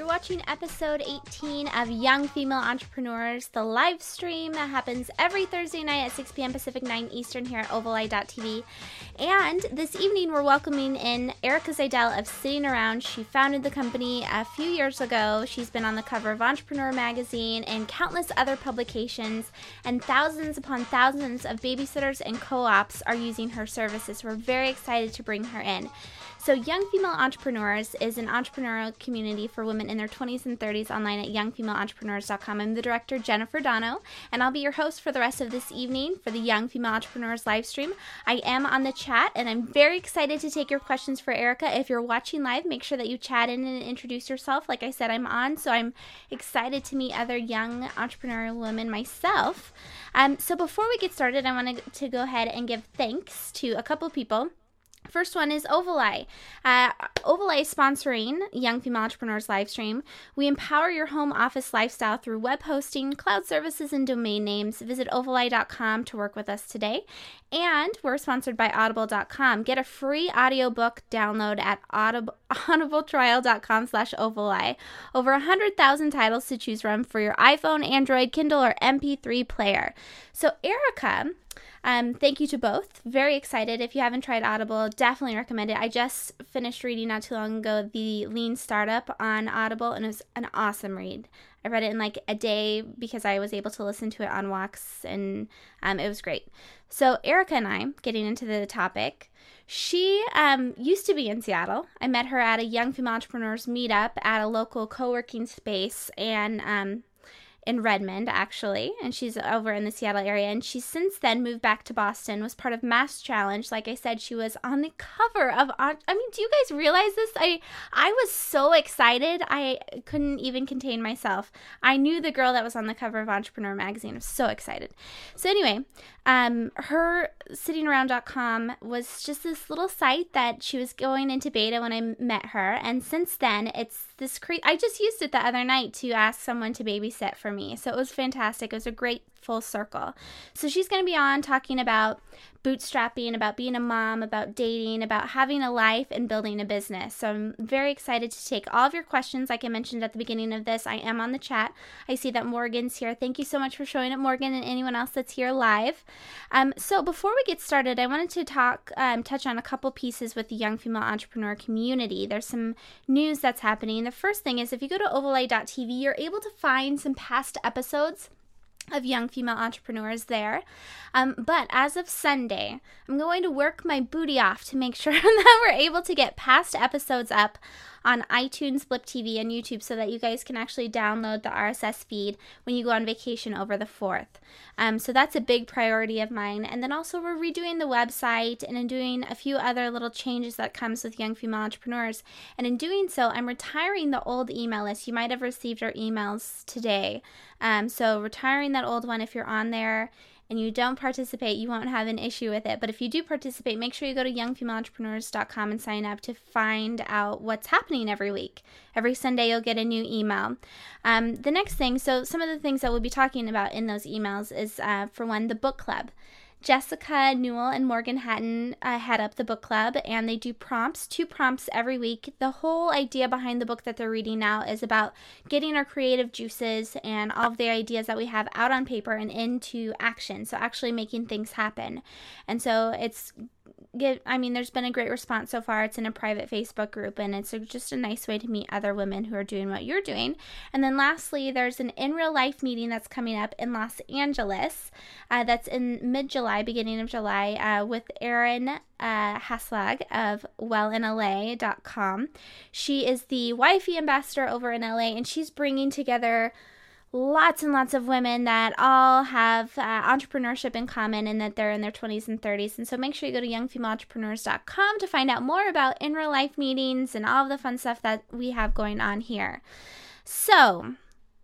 You're watching episode 18 of Young Female Entrepreneurs, the live stream that happens every Thursday night at 6 p.m. Pacific, 9 Eastern here at OvalEye.tv. And this evening, we're welcoming in Erica Zidel of Sitting Around. She founded the company a few years ago. She's been on the cover of Entrepreneur Magazine and countless other publications, and thousands upon thousands of babysitters and co ops are using her services. We're very excited to bring her in. So, Young Female Entrepreneurs is an entrepreneurial community for women in their 20s and 30s online at youngfemaleentrepreneurs.com. I'm the director, Jennifer Dono, and I'll be your host for the rest of this evening for the Young Female Entrepreneurs live stream. I am on the chat, and I'm very excited to take your questions for Erica. If you're watching live, make sure that you chat in and introduce yourself. Like I said, I'm on, so I'm excited to meet other young entrepreneurial women myself. Um, so, before we get started, I wanted to go ahead and give thanks to a couple people. First one is OvalEye. Uh, OvalEye is sponsoring Young Female Entrepreneurs live stream. We empower your home office lifestyle through web hosting, cloud services, and domain names. Visit ovaleye.com to work with us today. And we're sponsored by audible.com. Get a free audiobook download at audible, audibletrial.com slash ovaleye. Over 100,000 titles to choose from for your iPhone, Android, Kindle, or MP3 player. So Erica um, thank you to both. Very excited. If you haven't tried Audible, definitely recommend it. I just finished reading not too long ago the Lean Startup on Audible, and it was an awesome read. I read it in like a day because I was able to listen to it on walks, and um, it was great. So, Erica and I, getting into the topic, she um, used to be in Seattle. I met her at a young female entrepreneurs meetup at a local co working space, and um, in Redmond, actually, and she's over in the Seattle area. And she's since then moved back to Boston, was part of Mass Challenge. Like I said, she was on the cover of. I mean, do you guys realize this? I I was so excited, I couldn't even contain myself. I knew the girl that was on the cover of Entrepreneur Magazine. I was so excited. So anyway, um, her sittingaround.com was just this little site that she was going into beta when I met her, and since then, it's this crazy. I just used it the other night to ask someone to babysit for me, so it was fantastic. It was a great full circle. So she's going to be on talking about bootstrapping, about being a mom, about dating, about having a life and building a business. So I'm very excited to take all of your questions. Like I mentioned at the beginning of this, I am on the chat. I see that Morgan's here. Thank you so much for showing up, Morgan, and anyone else that's here live. Um, so before we get started, I wanted to talk, um, touch on a couple pieces with the young female entrepreneur community. There's some news that's happening. The first thing is if you go to ovaleye.tv, you're able to find some past episodes of young female entrepreneurs there. Um, but as of Sunday, I'm going to work my booty off to make sure that we're able to get past episodes up on iTunes, Blip TV, and YouTube so that you guys can actually download the RSS feed when you go on vacation over the 4th. Um, so that's a big priority of mine. And then also we're redoing the website and in doing a few other little changes that comes with young female entrepreneurs. And in doing so, I'm retiring the old email list. You might have received our emails today. Um, so retiring that old one if you're on there and you don't participate, you won't have an issue with it. But if you do participate, make sure you go to youngfemaleentrepreneurs.com and sign up to find out what's happening every week. Every Sunday, you'll get a new email. Um, the next thing, so some of the things that we'll be talking about in those emails is, uh, for one, the book club. Jessica Newell and Morgan Hatton uh, head up the book club and they do prompts, two prompts every week. The whole idea behind the book that they're reading now is about getting our creative juices and all of the ideas that we have out on paper and into action. So, actually making things happen. And so, it's i mean there's been a great response so far it's in a private facebook group and it's just a nice way to meet other women who are doing what you're doing and then lastly there's an in real life meeting that's coming up in los angeles uh, that's in mid-july beginning of july uh, with erin uh, Haslag of wellinla.com. She is the YFE ambassador over in LA, and she's bringing together lots and lots of women that all have uh, entrepreneurship in common and that they're in their 20s and 30s. And so make sure you go to youngfemaleentrepreneurs.com to find out more about in real life meetings and all of the fun stuff that we have going on here. So,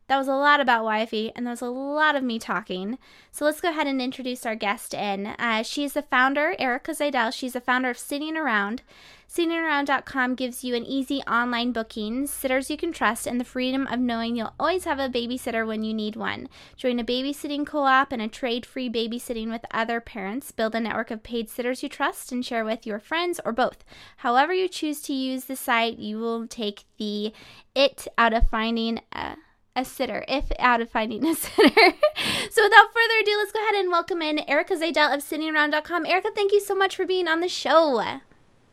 That was a lot about YFE, and there was a lot of me talking. So let's go ahead and introduce our guest in. Uh, she's the founder, Erica Zidel. She's the founder of Sitting Around. SittingAround.com gives you an easy online booking, sitters you can trust, and the freedom of knowing you'll always have a babysitter when you need one. Join a babysitting co op and a trade free babysitting with other parents. Build a network of paid sitters you trust and share with your friends or both. However, you choose to use the site, you will take the it out of finding a a sitter, if out of finding a sitter. so without further ado, let's go ahead and welcome in Erica Zidel of sittingaround.com. Erica, thank you so much for being on the show.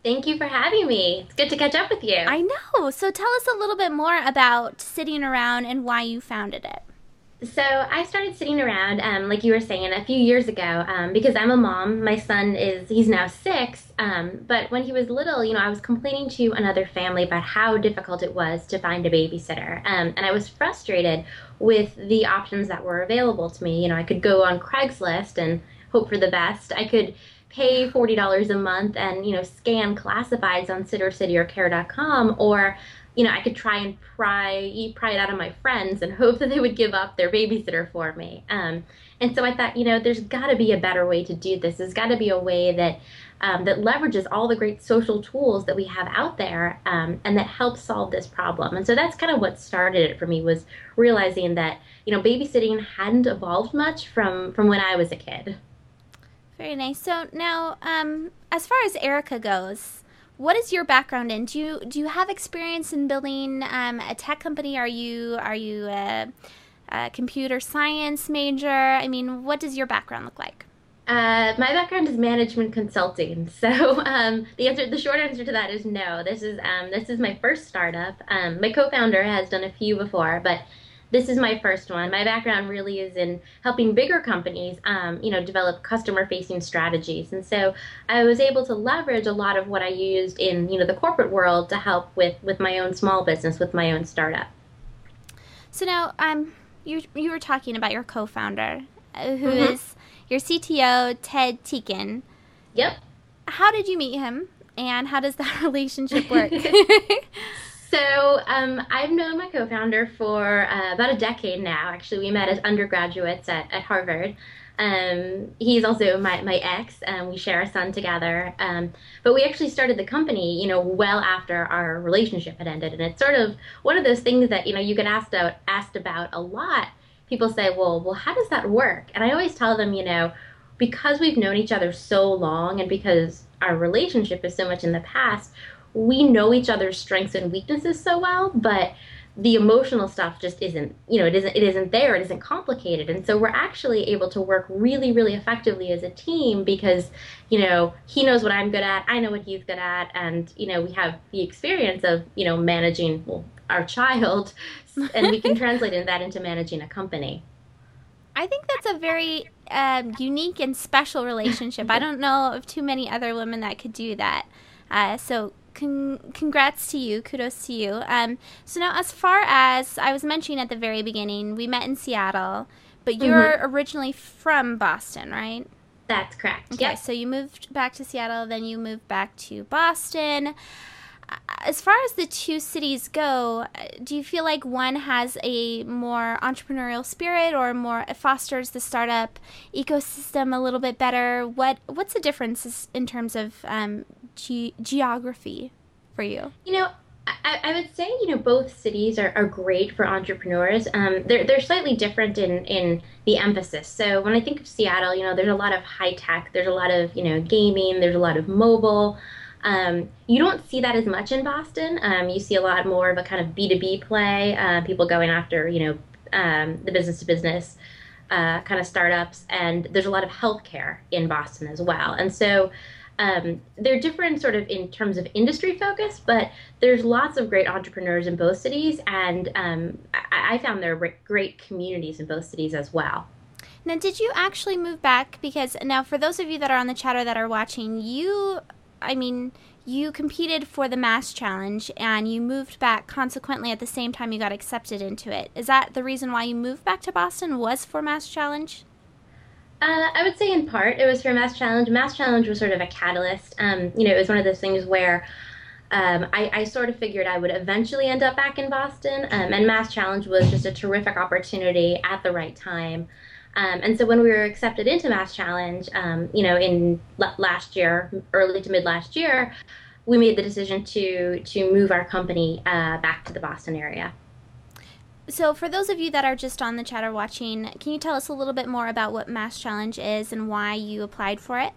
Thank you for having me. It's good to catch up with you. I know. So tell us a little bit more about Sitting Around and why you founded it. So I started sitting around, um, like you were saying, a few years ago um, because I'm a mom. My son is he's now six, um, but when he was little, you know, I was complaining to another family about how difficult it was to find a babysitter, um, and I was frustrated with the options that were available to me. You know, I could go on Craigslist and hope for the best. I could pay $40 a month and you know scan classifieds on sittercity or care.com or you know, I could try and pry pry it out of my friends and hope that they would give up their babysitter for me. Um, and so I thought, you know, there's got to be a better way to do this. There's got to be a way that um, that leverages all the great social tools that we have out there um, and that helps solve this problem. And so that's kind of what started it for me was realizing that you know babysitting hadn't evolved much from from when I was a kid. Very nice. So now, um, as far as Erica goes, what is your background in? Do you do you have experience in building um, a tech company? Are you are you a, a, computer science major? I mean, what does your background look like? Uh, my background is management consulting. So um, the answer, the short answer to that is no. This is um, this is my first startup. Um, my co-founder has done a few before, but this is my first one. My background really is in helping bigger companies, um, you know, develop customer-facing strategies, and so I was able to leverage a lot of what I used in, you know, the corporate world to help with with my own small business, with my own startup. So now, um, you you were talking about your co-founder, uh, who mm-hmm. is your CTO, Ted Teakin. Yep. How did you meet him, and how does that relationship work? So um, I've known my co-founder for uh, about a decade now. Actually, we met as undergraduates at, at Harvard. Um, he's also my, my ex, and we share a son together. Um, but we actually started the company, you know, well after our relationship had ended. And it's sort of one of those things that, you know, you get asked out, asked about a lot. People say, well, well, how does that work? And I always tell them, you know, because we've known each other so long and because our relationship is so much in the past, we know each other's strengths and weaknesses so well, but the emotional stuff just isn't you know it isn't it isn't there it isn't complicated. And so we're actually able to work really really effectively as a team because you know he knows what i'm good at i know what he's good at and you know we have the experience of you know managing well, our child and we can translate that into managing a company. I think that's a very um, unique and special relationship. I don't know of too many other women that could do that. Uh, so con- congrats to you. Kudos to you. Um, so now, as far as I was mentioning at the very beginning, we met in Seattle, but you're mm-hmm. originally from Boston, right? That's correct. Okay, yep. so you moved back to Seattle, then you moved back to Boston as far as the two cities go, do you feel like one has a more entrepreneurial spirit or more fosters the startup ecosystem a little bit better? What what's the difference in terms of um, ge- geography for you? You know, I, I, would say you know both cities are, are great for entrepreneurs. Um, they're they're slightly different in in the emphasis. So when I think of Seattle, you know, there's a lot of high tech. There's a lot of you know gaming. There's a lot of mobile. Um, you don't see that as much in Boston. Um, you see a lot more of a kind of B2B play, uh, people going after, you know, um, the business to business uh, kind of startups. And there's a lot of healthcare in Boston as well. And so um, they're different sort of in terms of industry focus, but there's lots of great entrepreneurs in both cities. And um, I, I found there are great communities in both cities as well. Now, did you actually move back? Because now, for those of you that are on the chat or that are watching, you I mean, you competed for the Mass Challenge and you moved back consequently at the same time you got accepted into it. Is that the reason why you moved back to Boston was for Mass Challenge? Uh, I would say in part it was for Mass Challenge. Mass Challenge was sort of a catalyst. Um, you know, it was one of those things where um, I, I, sort of figured I would eventually end up back in Boston, um, and Mass Challenge was just a terrific opportunity at the right time. Um, and so when we were accepted into Mass Challenge, um, you know, in l- last year, early to mid last year, we made the decision to to move our company uh, back to the Boston area. So, for those of you that are just on the chat or watching, can you tell us a little bit more about what Mass Challenge is and why you applied for it?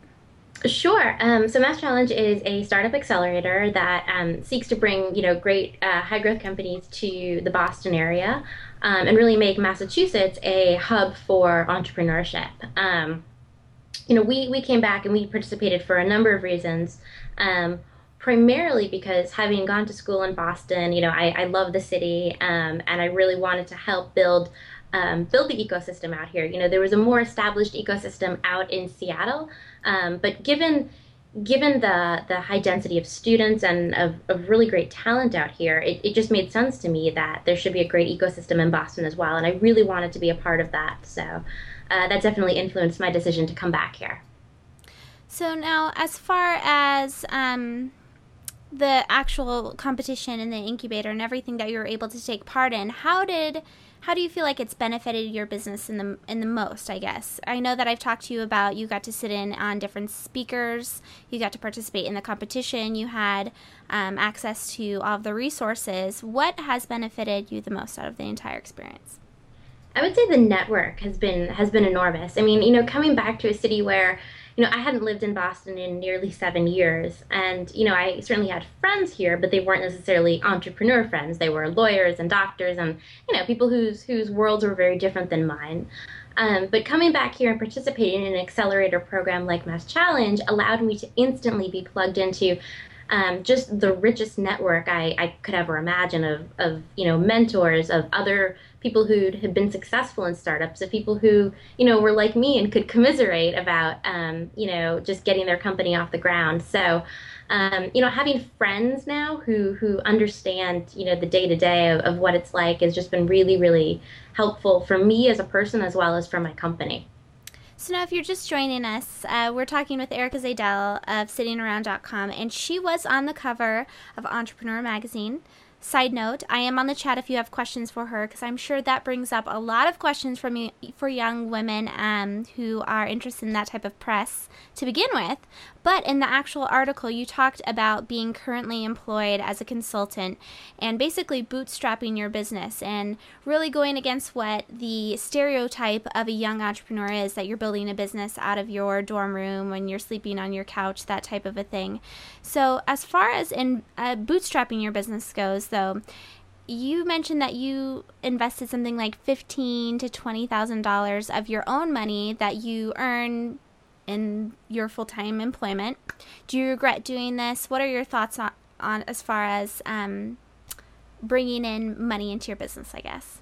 Sure. Um, so Mass Challenge is a startup accelerator that um, seeks to bring you know great uh, high growth companies to the Boston area um, and really make Massachusetts a hub for entrepreneurship. Um, you know, we we came back and we participated for a number of reasons. Primarily because having gone to school in Boston, you know, I, I love the city um, and I really wanted to help build um, build the ecosystem out here. You know, there was a more established ecosystem out in Seattle, um, but given given the the high density of students and of, of really great talent out here, it, it just made sense to me that there should be a great ecosystem in Boston as well, and I really wanted to be a part of that. So uh, that definitely influenced my decision to come back here. So now, as far as um, the actual competition and the incubator and everything that you were able to take part in, how did how do you feel like it's benefited your business in the in the most? I guess I know that I've talked to you about you got to sit in on different speakers, you got to participate in the competition, you had um, access to all of the resources. What has benefited you the most out of the entire experience? I would say the network has been has been enormous. I mean, you know, coming back to a city where you know, I hadn't lived in Boston in nearly seven years. And, you know, I certainly had friends here, but they weren't necessarily entrepreneur friends. They were lawyers and doctors and, you know, people whose, whose worlds were very different than mine. Um, but coming back here and participating in an accelerator program like Mass Challenge allowed me to instantly be plugged into um, just the richest network I, I could ever imagine of, of, you know, mentors, of other people who had been successful in startups, of people who, you know, were like me and could commiserate about, um, you know, just getting their company off the ground. So, um, you know, having friends now who, who understand, you know, the day to day of what it's like has just been really, really helpful for me as a person as well as for my company. So now, if you're just joining us, uh, we're talking with Erica Zidel of SittingAround.com, and she was on the cover of Entrepreneur Magazine. Side note, I am on the chat if you have questions for her because I'm sure that brings up a lot of questions from for young women um, who are interested in that type of press to begin with. But in the actual article, you talked about being currently employed as a consultant and basically bootstrapping your business and really going against what the stereotype of a young entrepreneur is that you're building a business out of your dorm room when you're sleeping on your couch, that type of a thing. So, as far as in uh, bootstrapping your business goes, though, you mentioned that you invested something like fifteen to twenty thousand dollars of your own money that you earn in your full time employment. Do you regret doing this? What are your thoughts on, on as far as um, bringing in money into your business? I guess.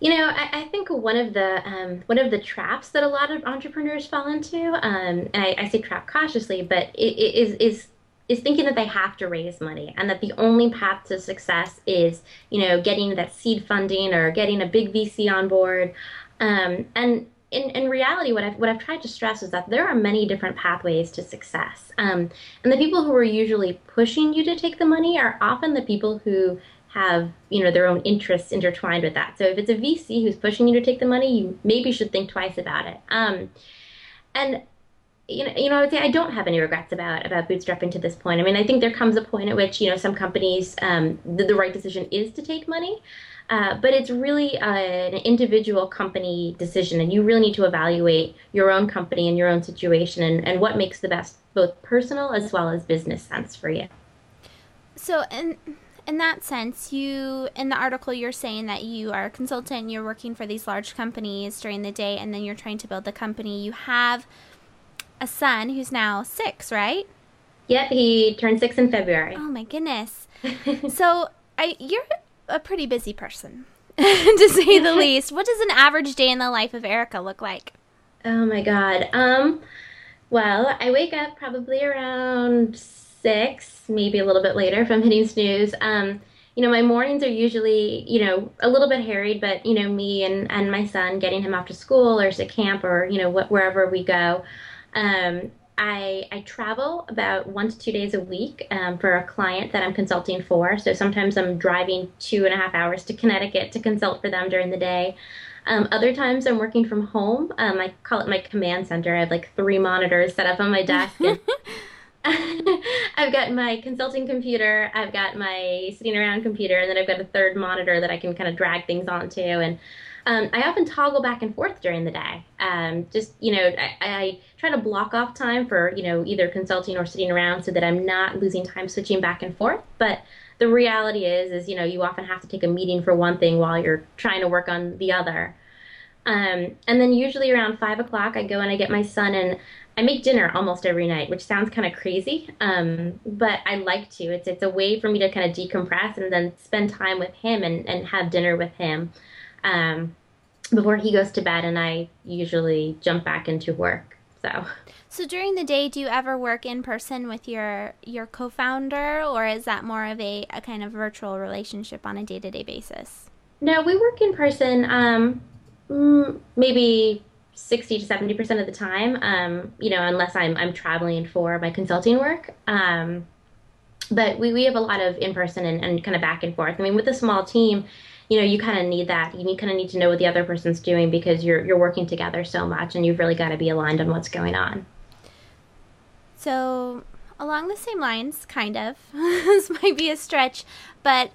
You know, I, I think one of the um, one of the traps that a lot of entrepreneurs fall into, um, and I, I, say trap cautiously, but it, it is is is thinking that they have to raise money and that the only path to success is you know getting that seed funding or getting a big VC on board, um, and in, in reality, what I've, what I've tried to stress is that there are many different pathways to success. Um, and the people who are usually pushing you to take the money are often the people who have you know their own interests intertwined with that. So if it's a VC who's pushing you to take the money, you maybe should think twice about it. Um, and you know, you know, I would say I don't have any regrets about about bootstrapping to this point. I mean, I think there comes a point at which you know some companies um, the, the right decision is to take money. Uh, but it's really uh, an individual company decision, and you really need to evaluate your own company and your own situation and, and what makes the best both personal as well as business sense for you. So, in in that sense, you in the article you're saying that you are a consultant, you're working for these large companies during the day, and then you're trying to build the company. You have a son who's now six, right? Yep, he turned six in February. Oh my goodness! so, I you're a pretty busy person, to say the least. What does an average day in the life of Erica look like? Oh my God. Um, well, I wake up probably around six, maybe a little bit later from hitting snooze. Um, you know, my mornings are usually, you know, a little bit harried, but, you know, me and, and my son getting him off to school or to camp or, you know, wh- wherever we go. Um, I, I travel about one to two days a week um, for a client that I'm consulting for. So sometimes I'm driving two and a half hours to Connecticut to consult for them during the day. Um, other times I'm working from home. Um, I call it my command center. I have like three monitors set up on my desk. I've got my consulting computer, I've got my sitting around computer, and then I've got a third monitor that I can kind of drag things onto. And um, I often toggle back and forth during the day. Um, just, you know, I, I, try to block off time for, you know, either consulting or sitting around so that I'm not losing time switching back and forth. But the reality is, is, you know, you often have to take a meeting for one thing while you're trying to work on the other. Um, and then usually around five o'clock, I go and I get my son and I make dinner almost every night, which sounds kind of crazy, um, but I like to. It's it's a way for me to kind of decompress and then spend time with him and, and have dinner with him um, before he goes to bed, and I usually jump back into work. So. So during the day, do you ever work in person with your your co-founder, or is that more of a, a kind of virtual relationship on a day to day basis? No, we work in person. Um, mm, maybe sixty to seventy percent of the time. Um, you know, unless I'm I'm traveling for my consulting work. Um, but we, we have a lot of in person and, and kind of back and forth. I mean, with a small team, you know you kind of need that. You kind of need to know what the other person's doing because you're you're working together so much and you've really got to be aligned on what's going on. So along the same lines kind of. This might be a stretch but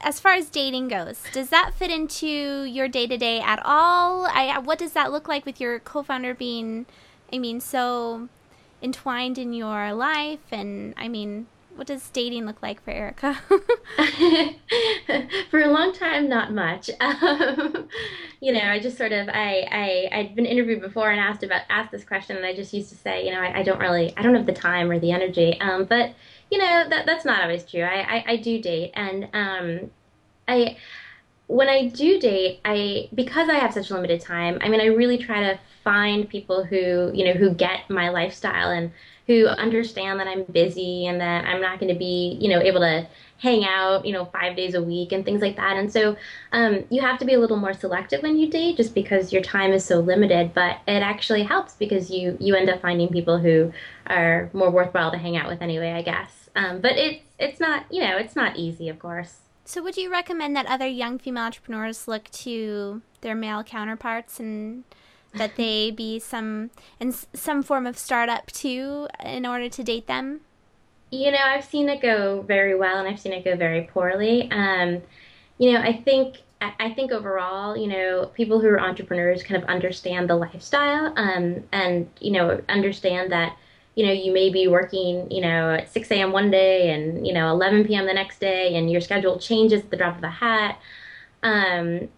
as far as dating goes does that fit into your day-to-day at all? I, what does that look like with your co-founder being i mean so entwined in your life and i mean what does dating look like for Erica? for a long time, not much. Um, you know, I just sort of I I I'd been interviewed before and asked about asked this question, and I just used to say, you know, I, I don't really I don't have the time or the energy. Um, but you know that that's not always true. I I, I do date, and um, I when I do date, I because I have such limited time. I mean, I really try to find people who you know who get my lifestyle and who understand that I'm busy and that I'm not going to be, you know, able to hang out, you know, five days a week and things like that. And so um, you have to be a little more selective when you date just because your time is so limited. But it actually helps because you you end up finding people who are more worthwhile to hang out with anyway, I guess. Um, but it's it's not you know it's not easy, of course. So would you recommend that other young female entrepreneurs look to their male counterparts and that they be some in some form of startup too in order to date them? You know, I've seen it go very well, and I've seen it go very poorly. Um, you know, I think I think overall, you know, people who are entrepreneurs kind of understand the lifestyle, um, and you know, understand that you know you may be working, you know, at 6 a.m. one day and you know 11 p.m. the next day, and your schedule changes at the drop of a hat. Um,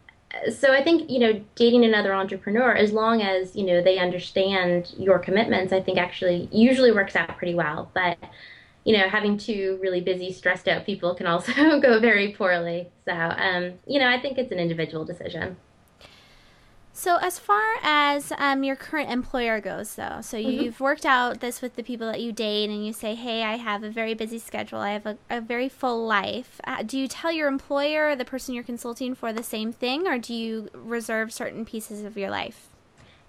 so I think you know dating another entrepreneur, as long as you know they understand your commitments, I think actually usually works out pretty well. But you know, having two really busy, stressed out people can also go very poorly. So um, you know, I think it's an individual decision. So, as far as um, your current employer goes, though, so mm-hmm. you've worked out this with the people that you date, and you say, "Hey, I have a very busy schedule. I have a, a very full life." Uh, do you tell your employer, the person you're consulting for, the same thing, or do you reserve certain pieces of your life?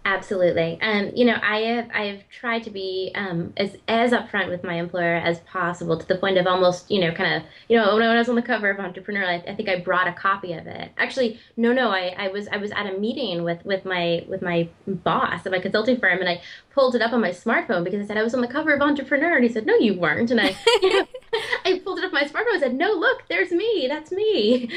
Absolutely. Um, you know, I have I've tried to be um, as as upfront with my employer as possible to the point of almost, you know, kind of, you know, when I was on the cover of Entrepreneur, I, I think I brought a copy of it. Actually, no, no, I, I was I was at a meeting with with my with my boss at my consulting firm, and I pulled it up on my smartphone because I said I was on the cover of Entrepreneur, and he said, no, you weren't, and I, you know, I pulled it up on my smartphone and said, no, look, there's me, that's me.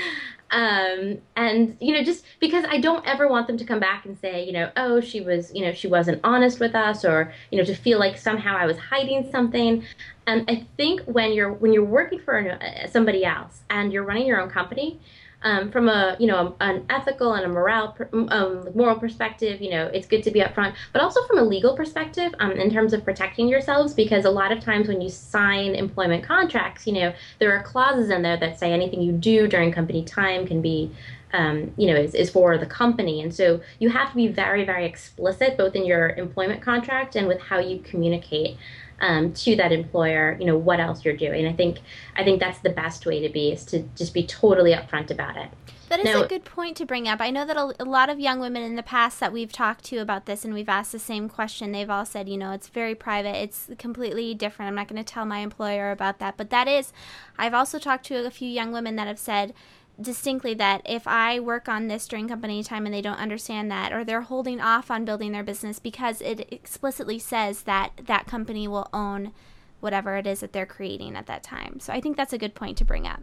Um, and you know, just because I don't ever want them to come back and say, you know, oh, she was, you know, she wasn't honest with us, or you know, to feel like somehow I was hiding something. And I think when you're when you're working for somebody else and you're running your own company, um, from a you know an ethical and a moral um, moral perspective you know it's good to be upfront but also from a legal perspective um, in terms of protecting yourselves because a lot of times when you sign employment contracts you know there are clauses in there that say anything you do during company time can be um, you know, is, is for the company. And so you have to be very, very explicit, both in your employment contract and with how you communicate um, to that employer, you know, what else you're doing. I think, I think that's the best way to be is to just be totally upfront about it. That is now, a good point to bring up. I know that a, a, lot of young women in the past that we've talked to about this and we've asked the same question, they've all said, you know, it's very private. It's completely different. I'm not going to tell my employer about that. But that is, I've also talked to a few young women that have said, distinctly that if I work on this during company time and they don't understand that, or they're holding off on building their business because it explicitly says that that company will own whatever it is that they're creating at that time. So I think that's a good point to bring up.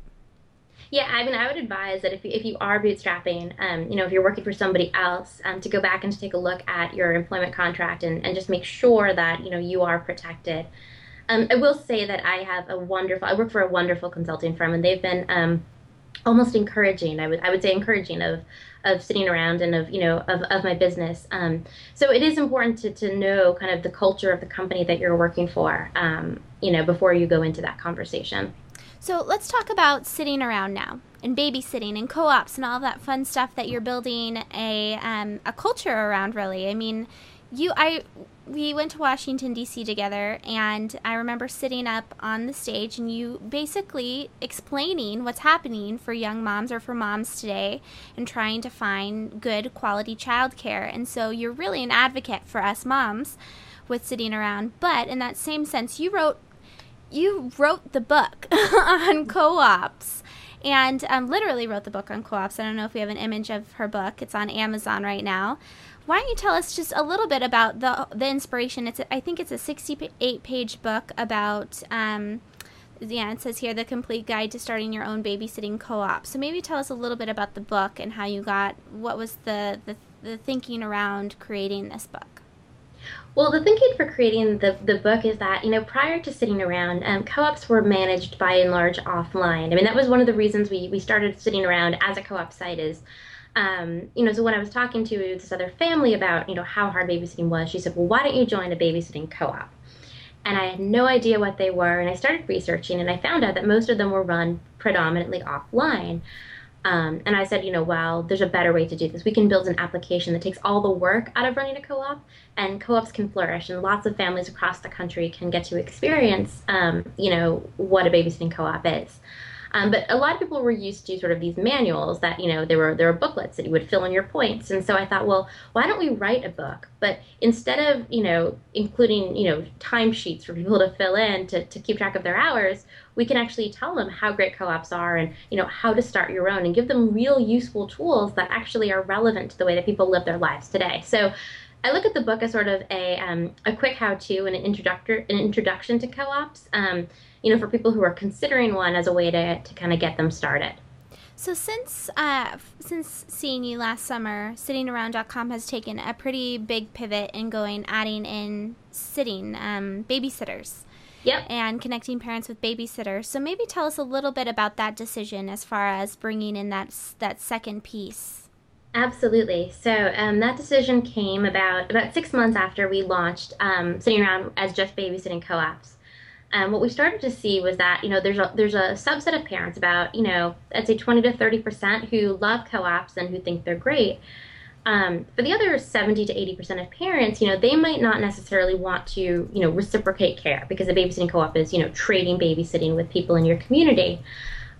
Yeah, I mean, I would advise that if you, if you are bootstrapping, um, you know, if you're working for somebody else, um, to go back and to take a look at your employment contract and, and just make sure that, you know, you are protected. Um, I will say that I have a wonderful, I work for a wonderful consulting firm and they've been um, almost encouraging, I would, I would say encouraging of, of sitting around and of, you know, of, of my business. Um, so it is important to, to know kind of the culture of the company that you're working for, um, you know, before you go into that conversation. So let's talk about sitting around now and babysitting and co-ops and all that fun stuff that you're building a um, a culture around. Really, I mean, you I we went to Washington D.C. together, and I remember sitting up on the stage and you basically explaining what's happening for young moms or for moms today, and trying to find good quality childcare. And so you're really an advocate for us moms with sitting around. But in that same sense, you wrote you wrote the book on co-ops and um, literally wrote the book on co-ops. I don't know if we have an image of her book. It's on Amazon right now. Why don't you tell us just a little bit about the the inspiration? It's a, I think it's a 68 page book about um, yeah, it says here the complete guide to starting your own babysitting co-op. So maybe tell us a little bit about the book and how you got what was the the, the thinking around creating this book. Well, the thinking for creating the, the book is that, you know, prior to sitting around, um, co ops were managed by and large offline. I mean, that was one of the reasons we, we started sitting around as a co op site is, um, you know, so when I was talking to this other family about, you know, how hard babysitting was, she said, well, why don't you join a babysitting co op? And I had no idea what they were, and I started researching, and I found out that most of them were run predominantly offline. Um, and I said, you know, well, there's a better way to do this. We can build an application that takes all the work out of running a co-op, and co-ops can flourish, and lots of families across the country can get to experience, um, you know, what a babysitting co-op is. Um, but a lot of people were used to sort of these manuals that you know there were there were booklets that you would fill in your points, and so I thought, well, why don't we write a book? But instead of you know including you know timesheets for people to fill in to, to keep track of their hours, we can actually tell them how great co-ops are and you know how to start your own and give them real useful tools that actually are relevant to the way that people live their lives today. So I look at the book as sort of a um, a quick how-to and an introductor an introduction to co-ops. Um, you know, for people who are considering one as a way to, to kind of get them started. So since uh, since seeing you last summer, sittingaround.com has taken a pretty big pivot in going adding in sitting um, babysitters. Yep. And connecting parents with babysitters. So maybe tell us a little bit about that decision as far as bringing in that that second piece. Absolutely. So um, that decision came about about six months after we launched um, sitting around as just babysitting co-ops. Um, what we started to see was that you know there's a there's a subset of parents about you know I'd say 20 to 30 percent who love co-ops and who think they're great. Um, for the other 70 to 80 percent of parents, you know they might not necessarily want to you know reciprocate care because a babysitting co-op is you know trading babysitting with people in your community.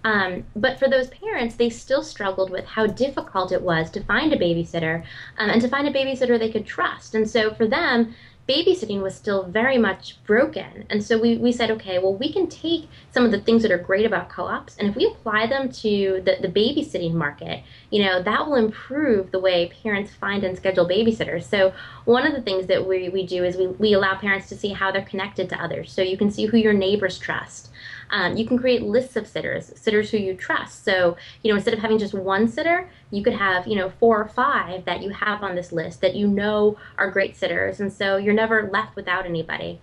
Um, but for those parents, they still struggled with how difficult it was to find a babysitter um, and to find a babysitter they could trust. And so for them, babysitting was still very much broken. And so we, we said, okay, well, we can take some of the things that are great about co ops, and if we apply them to the, the babysitting market, you know, that will improve the way parents find and schedule babysitters. So, one of the things that we, we do is we, we allow parents to see how they're connected to others. So, you can see who your neighbors trust. Um, you can create lists of sitters, sitters who you trust. So, you know, instead of having just one sitter, you could have, you know, four or five that you have on this list that you know are great sitters. And so you're never left without anybody.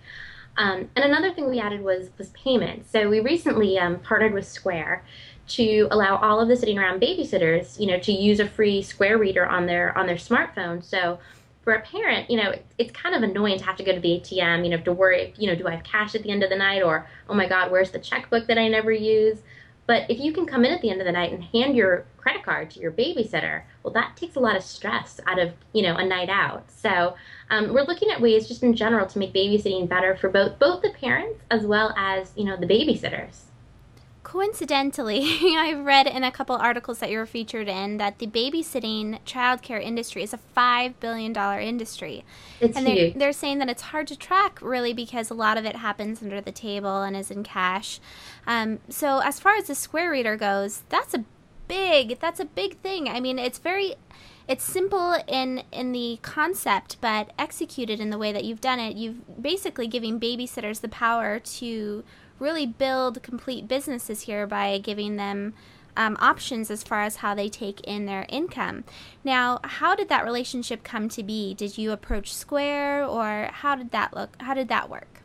Um, and another thing we added was was payment. So we recently um, partnered with Square to allow all of the sitting around babysitters, you know, to use a free Square reader on their on their smartphone. So for a parent, you know, it's kind of annoying to have to go to the ATM, you know, to worry, you know, do I have cash at the end of the night or, oh my God, where's the checkbook that I never use? But if you can come in at the end of the night and hand your credit card to your babysitter, well, that takes a lot of stress out of you know a night out. So um, we're looking at ways, just in general, to make babysitting better for both both the parents as well as you know the babysitters. Coincidentally, I've read in a couple articles that you were featured in that the babysitting childcare industry is a five billion dollar industry. It's and huge. They're, they're saying that it's hard to track really because a lot of it happens under the table and is in cash. Um, so as far as the Square Reader goes, that's a big that's a big thing. I mean, it's very it's simple in in the concept, but executed in the way that you've done it, you've basically giving babysitters the power to really build complete businesses here by giving them um, options as far as how they take in their income. Now, how did that relationship come to be? Did you approach Square, or how did that look? How did that work?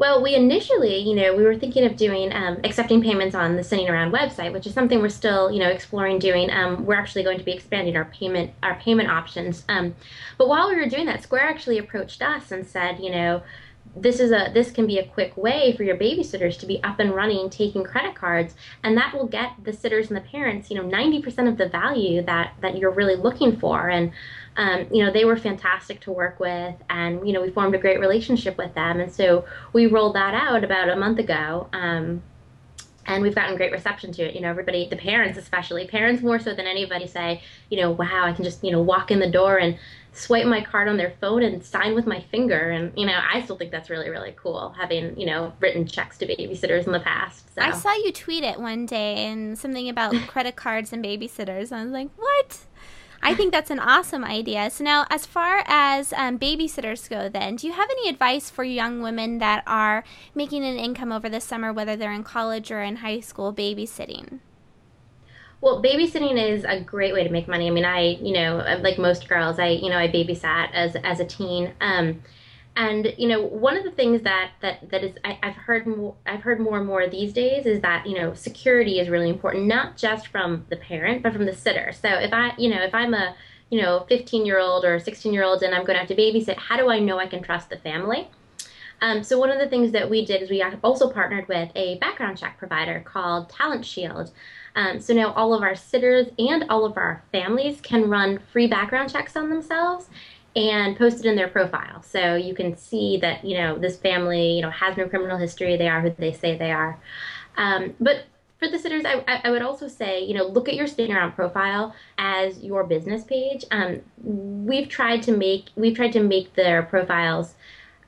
Well, we initially, you know, we were thinking of doing um, accepting payments on the Sitting Around website, which is something we're still, you know, exploring doing. Um, we're actually going to be expanding our payment our payment options. Um, but while we were doing that, Square actually approached us and said, you know, this is a this can be a quick way for your babysitters to be up and running taking credit cards and that will get the sitters and the parents you know 90% of the value that that you're really looking for and um, you know they were fantastic to work with and you know we formed a great relationship with them and so we rolled that out about a month ago um, and we've gotten great reception to it. You know, everybody, the parents especially, parents more so than anybody say, you know, wow, I can just, you know, walk in the door and swipe my card on their phone and sign with my finger. And, you know, I still think that's really, really cool having, you know, written checks to babysitters in the past. So. I saw you tweet it one day and something about credit cards and babysitters. I was like, what? I think that's an awesome idea. So now, as far as um, babysitters go, then, do you have any advice for young women that are making an income over the summer, whether they're in college or in high school, babysitting? Well, babysitting is a great way to make money. I mean, I, you know, like most girls, I, you know, I babysat as as a teen. Um, and you know one of the things that that that is I, have heard more i've heard more and more these days is that you know security is really important not just from the parent but from the sitter so if i you know if i'm a you know 15 year old or 16 year old and i'm going to have to babysit how do i know i can trust the family um, so one of the things that we did is we also partnered with a background check provider called talent shield um, so now all of our sitters and all of our families can run free background checks on themselves and post it in their profile. So you can see that, you know, this family, you know, has no criminal history. They are who they say they are. Um, but for the sitters, I, I, would also say, you know, look at your sitting around profile as your business page. Um, we've tried to make we've tried to make their profiles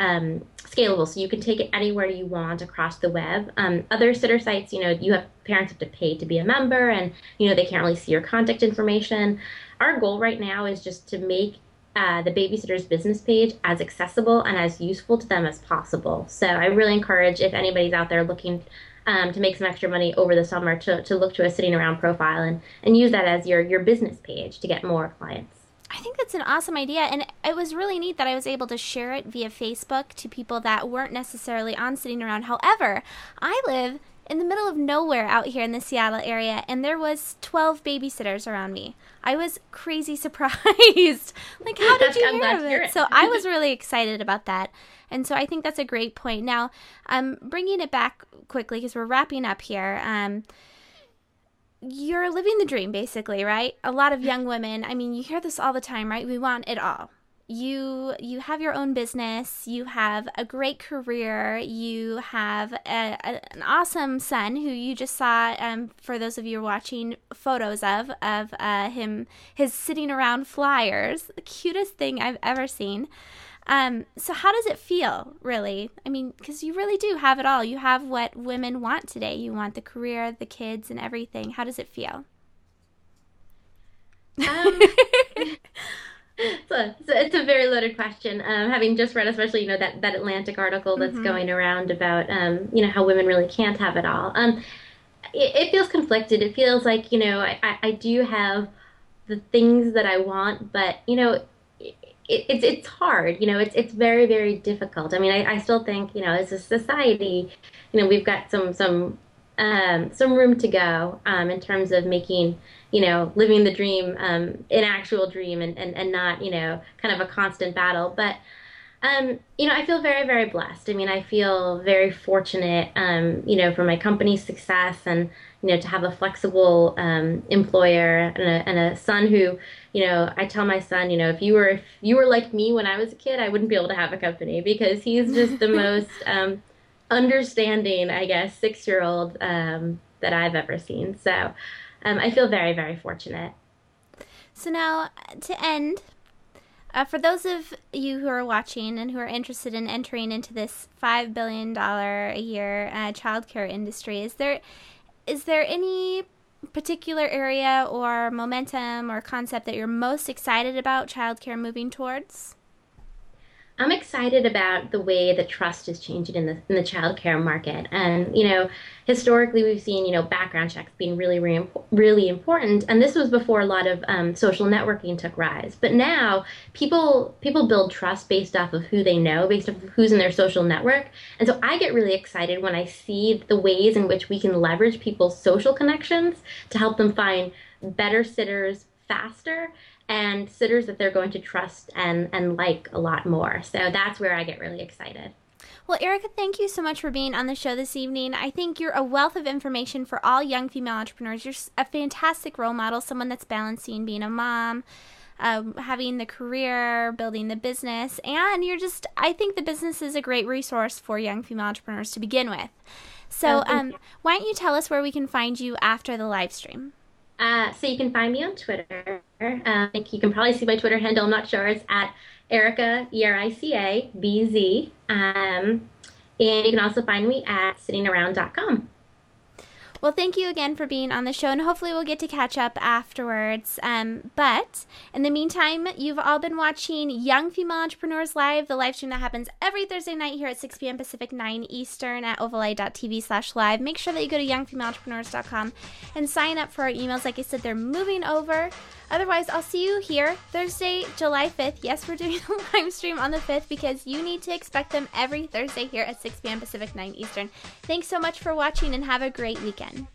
um, scalable, so you can take it anywhere you want across the web. Um, other sitter sites, you know, you have parents have to pay to be a member, and you know they can't really see your contact information. Our goal right now is just to make uh, the babysitter's business page as accessible and as useful to them as possible. So I really encourage if anybody's out there looking um, to make some extra money over the summer to, to look to a sitting around profile and, and use that as your, your business page to get more clients. I think that's an awesome idea. And it was really neat that I was able to share it via Facebook to people that weren't necessarily on sitting around. However, I live in the middle of nowhere out here in the Seattle area, and there was 12 babysitters around me. I was crazy surprised. like, how did you hear of it? so I was really excited about that. And so I think that's a great point. Now, um, bringing it back quickly because we're wrapping up here. Um, you're living the dream, basically, right? A lot of young women. I mean, you hear this all the time, right? We want it all you you have your own business you have a great career you have a, a, an awesome son who you just saw um, for those of you watching photos of of uh, him his sitting around flyers the cutest thing i've ever seen um, so how does it feel really i mean because you really do have it all you have what women want today you want the career the kids and everything how does it feel um, it's, a, it's a very loaded question. Um, having just read, especially you know that that Atlantic article that's mm-hmm. going around about um, you know how women really can't have it all. Um, it, it, feels conflicted. It feels like you know I, I, I, do have the things that I want, but you know it, it's it's hard. You know it's it's very very difficult. I mean I, I still think you know as a society, you know we've got some some um, some room to go um, in terms of making you know, living the dream, um, an actual dream and, and, and not, you know, kind of a constant battle. But Um, you know, I feel very, very blessed. I mean, I feel very fortunate, um, you know, for my company's success and, you know, to have a flexible um, employer and a, and a son who, you know, I tell my son, you know, if you were if you were like me when I was a kid, I wouldn't be able to have a company because he's just the most um, understanding, I guess, six year old um, that I've ever seen. So um, I feel very, very fortunate. So now to end, uh, for those of you who are watching and who are interested in entering into this five billion dollar a year uh, childcare industry, is there is there any particular area or momentum or concept that you're most excited about childcare moving towards? I'm excited about the way that trust is changing in the in the childcare market. And you know, historically we've seen you know background checks being really really, really important, and this was before a lot of um, social networking took rise. But now people people build trust based off of who they know, based off of who's in their social network. And so I get really excited when I see the ways in which we can leverage people's social connections to help them find better sitters faster and sitters that they're going to trust and, and like a lot more. So that's where I get really excited. Well, Erica, thank you so much for being on the show this evening. I think you're a wealth of information for all young female entrepreneurs. You're a fantastic role model, someone that's balancing being a mom, um, having the career, building the business, and you're just, I think the business is a great resource for young female entrepreneurs to begin with. So, oh, um, why don't you tell us where we can find you after the live stream? Uh, so you can find me on Twitter. Uh, I think you can probably see my Twitter handle. I'm not sure. It's at Erica, E R I C A B Z. Um, and you can also find me at sittingaround.com. Well, thank you again for being on the show, and hopefully we'll get to catch up afterwards. Um, but in the meantime, you've all been watching Young Female Entrepreneurs Live, the live stream that happens every Thursday night here at 6 p.m. Pacific, 9 Eastern at ovaleye.tv slash live. Make sure that you go to youngfemaleentrepreneurs.com and sign up for our emails. Like I said, they're moving over. Otherwise, I'll see you here Thursday, July 5th. Yes, we're doing a live stream on the 5th because you need to expect them every Thursday here at 6 p.m. Pacific, 9 Eastern. Thanks so much for watching and have a great weekend.